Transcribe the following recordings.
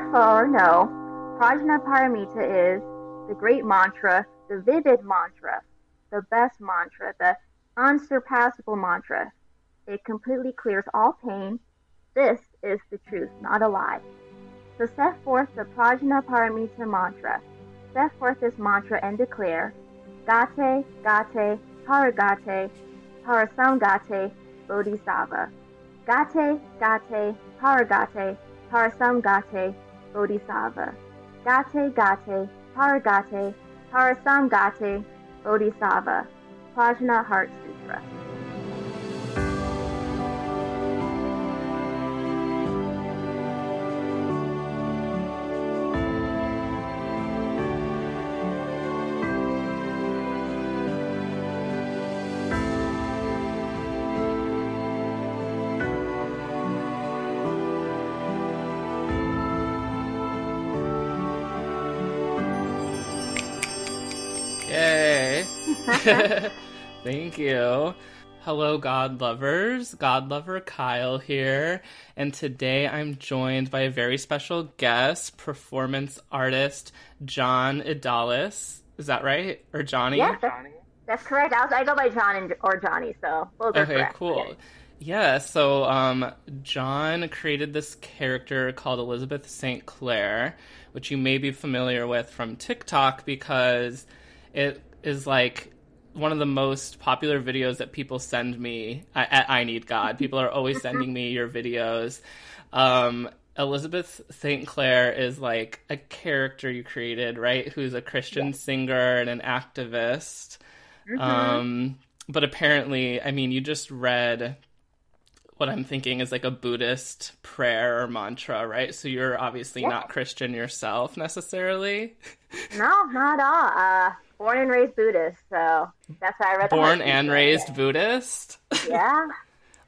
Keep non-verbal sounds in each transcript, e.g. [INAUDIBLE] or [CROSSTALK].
therefore, know, Prajnaparamita is the great mantra, the vivid mantra, the best mantra, the unsurpassable mantra. It completely clears all pain. This is the truth, not a lie. So set forth the Prajnaparamita mantra. Set forth this mantra and declare Gate, Gate, Paragate, Parasamgate, Bodhi svaha. Gate, Gate, Paragate, Parasamgate, Bodhi svaha. Gate, Gate, Paragate, Parasamgate, Bodhi svaha. Prajna Heart Sutra. [LAUGHS] Thank you. Hello, God lovers. God lover Kyle here. And today I'm joined by a very special guest, performance artist John Idalis. Is that right? Or Johnny? Yeah, that's, that's correct. I, was, I go by John and, or Johnny, so both Okay, correct. cool. Yeah, so um, John created this character called Elizabeth St. Clair, which you may be familiar with from TikTok because it is like one of the most popular videos that people send me at I Need God. People are always [LAUGHS] sending me your videos. Um, Elizabeth St. Clair is like a character you created, right? Who's a Christian singer and an activist. Um, but apparently, I mean, you just read what I'm thinking is like a Buddhist prayer or mantra, right? So you're obviously not Christian yourself necessarily. [LAUGHS] No, not at all. Uh, born and raised Buddhist, so that's why I read Born and raised Buddhist. [LAUGHS] Yeah.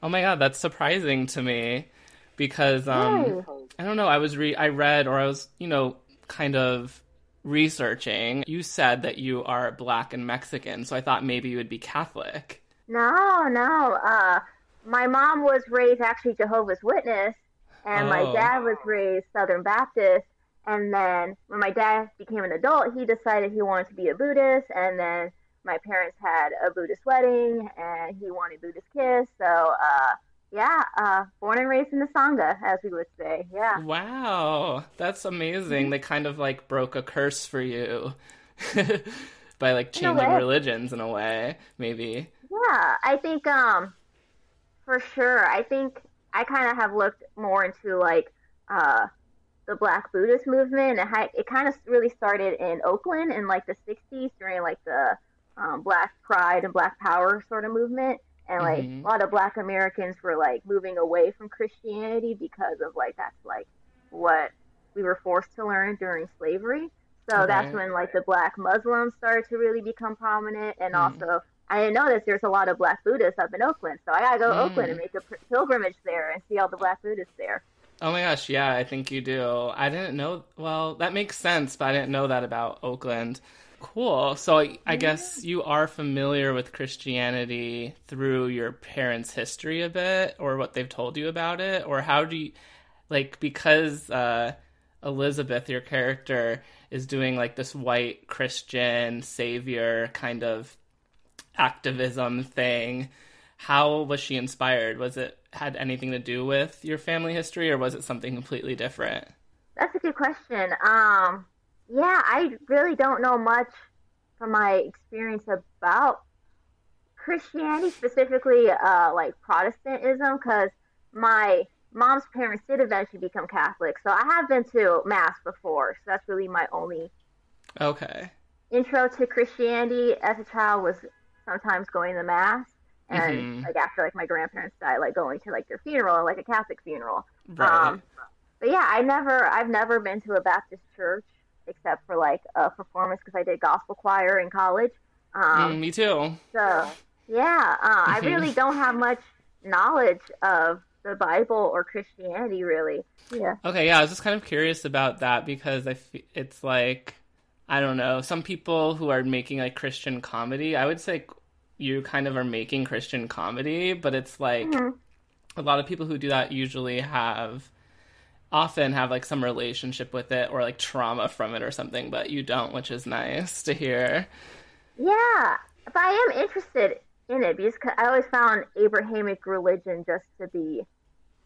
Oh my god, that's surprising to me because um Yay. I don't know, I was re I read or I was, you know, kind of researching. You said that you are black and Mexican, so I thought maybe you would be Catholic. No, no. Uh, my mom was raised actually Jehovah's Witness, and my Oh. dad was raised Southern Baptist. And then when my dad became an adult, he decided he wanted to be a Buddhist. And then my parents had a Buddhist wedding, and he wanted Buddhist kids. So, uh, yeah, uh, born and raised in the Sangha, as we would say. Yeah. Wow, that's amazing. They kind of like broke a curse for you [LAUGHS] by like changing way. religions in a way, maybe. Yeah, I think um for sure. I think I kind of have looked more into like uh the Black Buddhist movement and how it kind of really started in Oakland in like the 60s during like the um, Black Pride and Black Power sort of movement. And like Mhm. a lot of Black Americans were like moving away from Christianity because of like that's like what we were forced to learn during slavery. So that's when like the Black Muslims started to really become prominent, and Mm. also I didn't know this. There's a lot of Black Buddhists up in Oakland, so I gotta go to Mm. Oakland and make a pilgrimage there and see all the Black Buddhists there. Oh my gosh, yeah, I think you do. I didn't know. Well, that makes sense, but I didn't know that about Oakland. Cool. So I, I guess you are familiar with Christianity through your parents' history a bit, or what they've told you about it, or how do you, like, because uh, Elizabeth, your character, is doing like this white Christian savior kind of activism thing. How was she inspired? Was it had anything to do with your family history, or was it something completely different? That's a good question. Um, yeah, I really don't know much from my experience about Christianity, specifically uh, like Protestantism, because my mom's parents did eventually become Catholic. So I have been to Mass before. So that's really my only Okay. intro to Christianity as a child was sometimes going to Mass. And Mhm. like after like my grandparents died, like going to like their funeral, like a Catholic funeral. Right. Um, but yeah, I never, I've never been to a Baptist church except for like a performance because I did gospel choir in college. Um, Mm, me too. So yeah, uh, I really [LAUGHS] don't have much knowledge of the Bible or Christianity, really. Yeah. Okay, yeah, I was just kind of curious about that because I fe- it's like I don't know, some people who are making like Christian comedy, I would say you kind of are making Christian comedy, but it's like Mhm. a lot of people who do that usually have often have like some relationship with it or like trauma from it or something, but you don't, which is nice to hear. Yeah, but I am interested in it because I always found Abrahamic religion just to be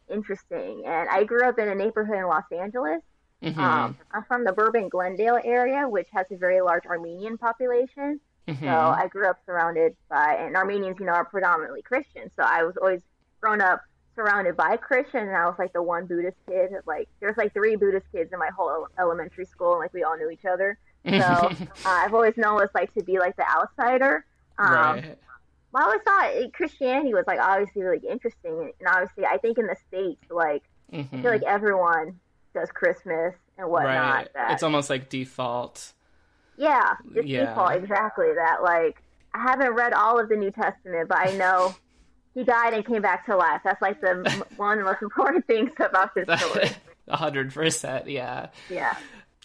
interesting. And I grew up in a neighborhood in Los Angeles. Mm-hmm. Um, I'm from the Burbank Glendale area, which has a very large Armenian population. Mm-hmm. So I grew up surrounded by, and Armenians, you know, are predominantly Christian. So I was always grown up surrounded by Christian, and I was like the one Buddhist kid. Like there's like three Buddhist kids in my whole elementary school, and like we all knew each other. So [LAUGHS] uh, I've always known what it's like to be like the outsider. Um, right. I always thought Christianity was like obviously really interesting, and obviously I think in the states, like mm-hmm. I feel like everyone does Christmas and whatnot. Right. That, it's almost like default. Yeah, it's yeah. default exactly that. Like I haven't read all of the New Testament, but I know [LAUGHS] he died and came back to life. That's like the [LAUGHS] one of the most important [LAUGHS] things about this story. A hundred percent, yeah. Yeah.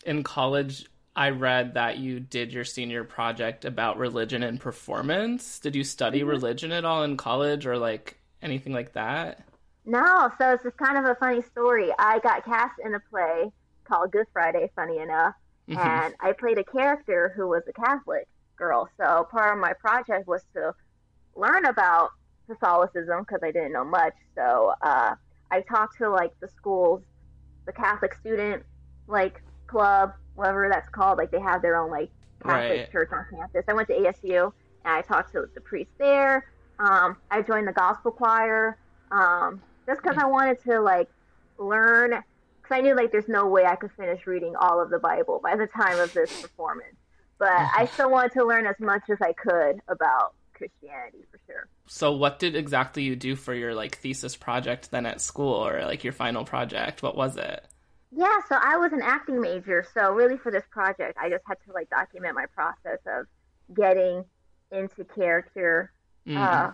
In college, I read that you did your senior project about religion and performance. Did you study mm-hmm. religion at all in college or like anything like that? No, so it's just kind of a funny story. I got cast in a play called Good Friday, funny enough, mm-hmm. and I played a character who was a Catholic girl. So part of my project was to learn about Catholicism because I didn't know much. So uh, I talked to like the schools, the Catholic student like club, whatever that's called. Like they have their own like Catholic right. church on campus. I went to ASU and I talked to the priest there. Um, I joined the gospel choir um, just because I wanted to like learn. I knew like there's no way I could finish reading all of the Bible by the time of this performance. But I still wanted to learn as much as I could about Christianity for sure. So what did exactly you do for your like thesis project then at school or like your final project? What was it? Yeah, so I was an acting major, so really for this project, I just had to like document my process of getting into character. Mm. Uh,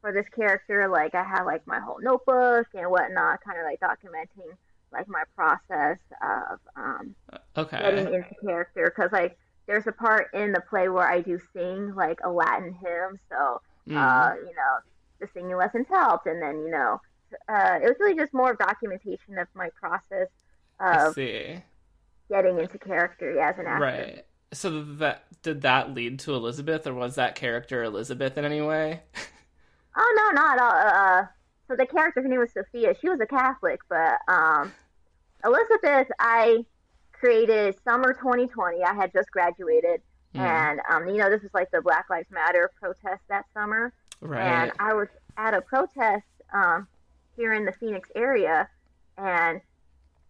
for this character, like I had like my whole notebook and whatnot, kind of like documenting like my process of um, okay. getting into character. Because like there's a part in the play where I do sing like a Latin hymn, so mm. uh, you know the singing lessons helped, and then you know uh, it was really just more documentation of my process of see getting into character yeah, as an actor. Right. So that did that lead to Elizabeth, or was that character Elizabeth in any way? oh no, not at all. Uh, uh, so the character, her name was Sophia. She was a Catholic, but um, Elizabeth, I created summer 2020. I had just graduated, mm. and um, you know this was like the Black Lives Matter protest that summer, right. and I was at a protest um, here in the Phoenix area, and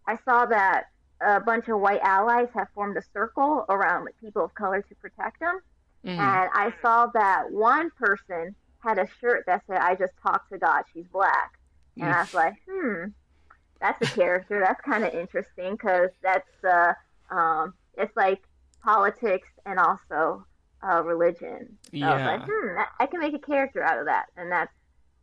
I saw that a bunch of white allies have formed a circle around people of color to protect them. Mm-hmm. And I saw that one person had a shirt that said, I just talked to God, she's black. And I was like, hmm, that's a character. That's kind of interesting because that's, uh, um, it's like politics and also uh, religion. So yeah. I like, hmm, I can make a character out of that. And that's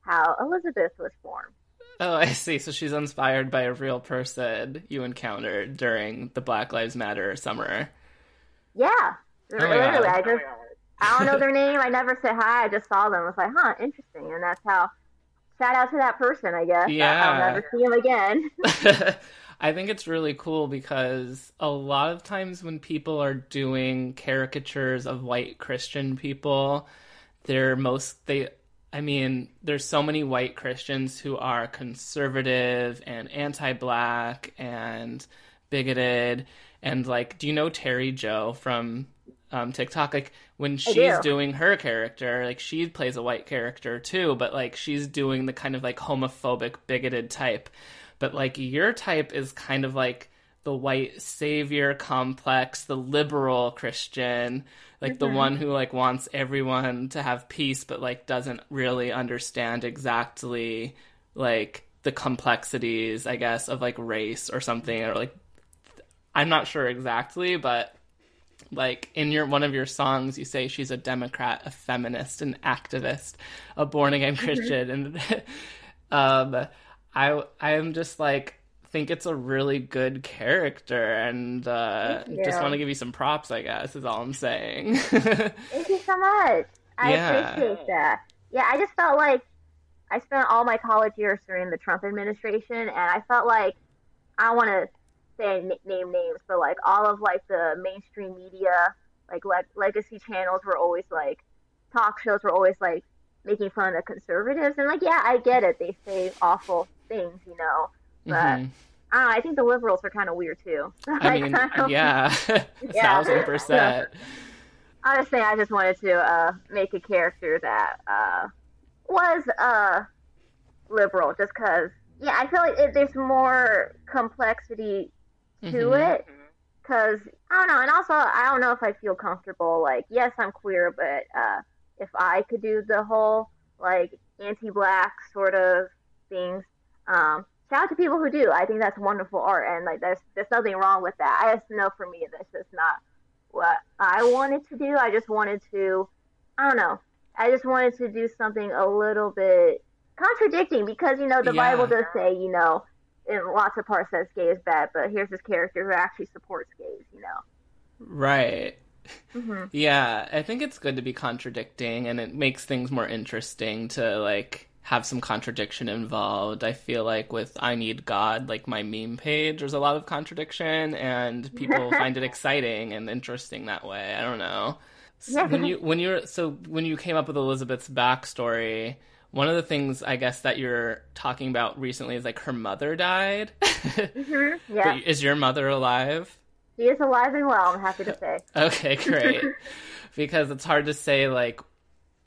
how Elizabeth was formed. Oh, I see. So she's inspired by a real person you encountered during the Black Lives Matter summer. Yeah, oh literally. I just I don't know their name. I never said hi. I just saw them. I was like, huh, interesting. And that's how. Shout out to that person, I guess. Yeah. I'll never see him again. [LAUGHS] [LAUGHS] I think it's really cool because a lot of times when people are doing caricatures of white Christian people, they're most they I mean, there's so many white Christians who are conservative and anti-black and bigoted and like do you know Terry Joe from um, TikTok like when she's do. doing her character like she plays a white character too but like she's doing the kind of like homophobic bigoted type but like your type is kind of like the white savior complex the liberal Christian like mm-hmm. the one who like wants everyone to have peace but like doesn't really understand exactly like the complexities i guess of like race or something or like i'm not sure exactly but like in your one of your songs you say she's a democrat a feminist an activist a born again mm-hmm. christian and [LAUGHS] um i i'm just like think it's a really good character, and uh, just want to give you some props. I guess is all I'm saying. [LAUGHS] Thank you so much. I yeah. appreciate that. Yeah, I just felt like I spent all my college years during the Trump administration, and I felt like I want to say name names, but like all of like the mainstream media, like le- legacy channels were always like talk shows were always like making fun of conservatives, and like yeah, I get it. They say awful things, you know, but. Mm-hmm. I, I think the liberals are kind of weird too. [LAUGHS] I mean, [LAUGHS] yeah, [LAUGHS] yeah. thousand percent. Honestly, I just wanted to uh, make a character that uh, was uh, liberal, just because. Yeah, I feel like it, there's more complexity to mm-hmm. it because I don't know, and also I don't know if I feel comfortable. Like, yes, I'm queer, but uh, if I could do the whole like anti-black sort of things, um, shout out to people who do. I think that's wonderful art, and like there's there's nothing wrong with that. I just know for me that's just not what I wanted to do. I just wanted to, I don't know. I just wanted to do something a little bit contradicting because you know the yeah. Bible does say you know in lots of parts says gay is bad, but here's this character who actually supports gays, you know. Right. Mm-hmm. [LAUGHS] Yeah, I think it's good to be contradicting, and it makes things more interesting to like have some contradiction involved. I feel like with I Need God, like my meme page, there's a lot of contradiction, and people [LAUGHS] find it exciting and interesting that way. I don't know. So when you when you're so when you came up with Elizabeth's backstory, one of the things I guess that you're talking about recently is like her mother died. [LAUGHS] mm-hmm. Yeah. But is your mother alive? She is alive and well. I'm happy to say. [LAUGHS] okay, great. [LAUGHS] because it's hard to say like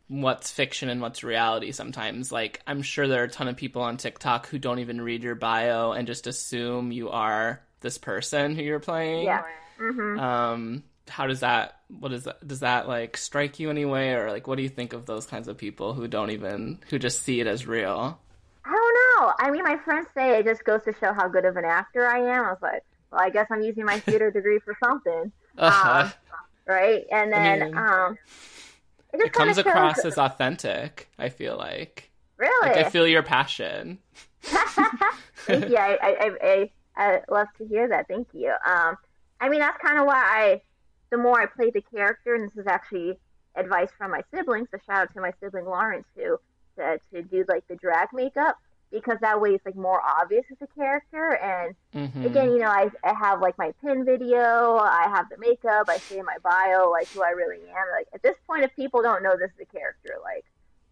what's fiction and what's reality sometimes. Like I'm sure there are a ton of people on TikTok who don't even read your bio and just assume you are this person who you're playing. Yeah. Mm-hmm. Um, how does that what is that does that like strike you anyway? Or like what do you think of those kinds of people who don't even who just see it as real? I don't know. I mean my friends say it just goes to show how good of an actor i am. I was like well i guess i'm using my theater [LAUGHS] degree for something. Uh-huh. um, right? And then I mean, um it, it comes across as authentic i feel like. Really like, i feel your passion. [LAUGHS] Thank you. I, I, I, I love to hear that. Thank you. Um i mean that's kind of why i the more I play the character, and this is actually advice from my siblings, so shout out to my sibling Lawrence who to, to do like the drag makeup because that way it's like more obvious as a character. And mm-hmm. again, you know, I, I have like my pin video, I have the makeup, I say in my bio like who I really am. Like at this point, if people don't know this is a character, like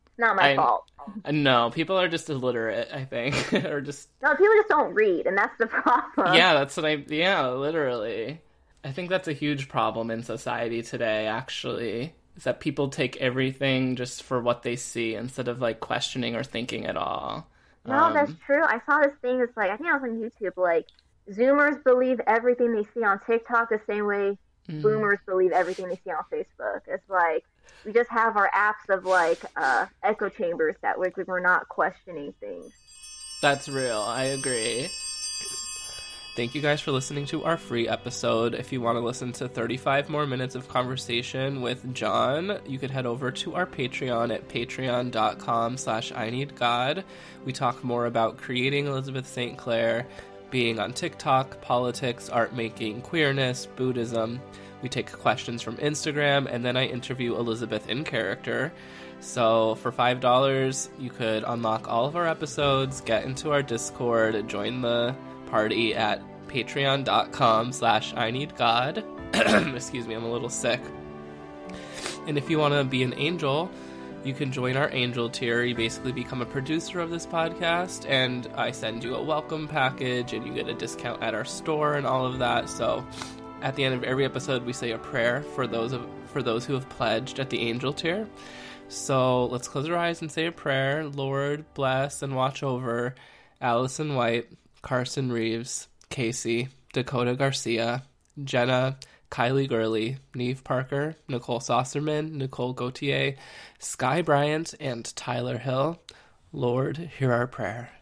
it's not my I, fault. No, people are just illiterate. I think, [LAUGHS] or just no, people just don't read, and that's the [LAUGHS] problem. Yeah, that's what I. Yeah, literally. I think that's a huge problem in society today, actually, is that people take everything just for what they see instead of like questioning or thinking at all. No, um, that's true. I saw this thing It's like, I think I was on YouTube, like, Zoomers believe everything they see on TikTok the same way mm. Boomers believe everything they see on Facebook. It's like, we just have our apps of like uh, echo chambers that we're, we're not questioning things. That's real. I agree. Thank you guys for listening to our free episode. If you want to listen to 35 more minutes of conversation with John, you could head over to our Patreon at patreon.com slash I need God. We talk more about creating Elizabeth St. Clair, being on TikTok, politics, art making, queerness, Buddhism. We take questions from Instagram, and then I interview Elizabeth in character. So for $5, you could unlock all of our episodes, get into our Discord, join the party at patreon.com slash I need God. [CLEARS THROAT] Excuse me, I'm a little sick. And if you want to be an angel, you can join our angel tier. You basically become a producer of this podcast, and I send you a welcome package, and you get a discount at our store and all of that. So, at the end of every episode, we say a prayer for those of for those who have pledged at the angel tier. So let's close our eyes and say a prayer. Lord, bless and watch over Allison White, Carson Reeves, Casey, Dakota Garcia, Jenna, Kylie Gurley, Neve Parker, Nicole Saucerman, Nicole Gautier, Sky Bryant, and Tyler Hill. Lord, hear our prayer.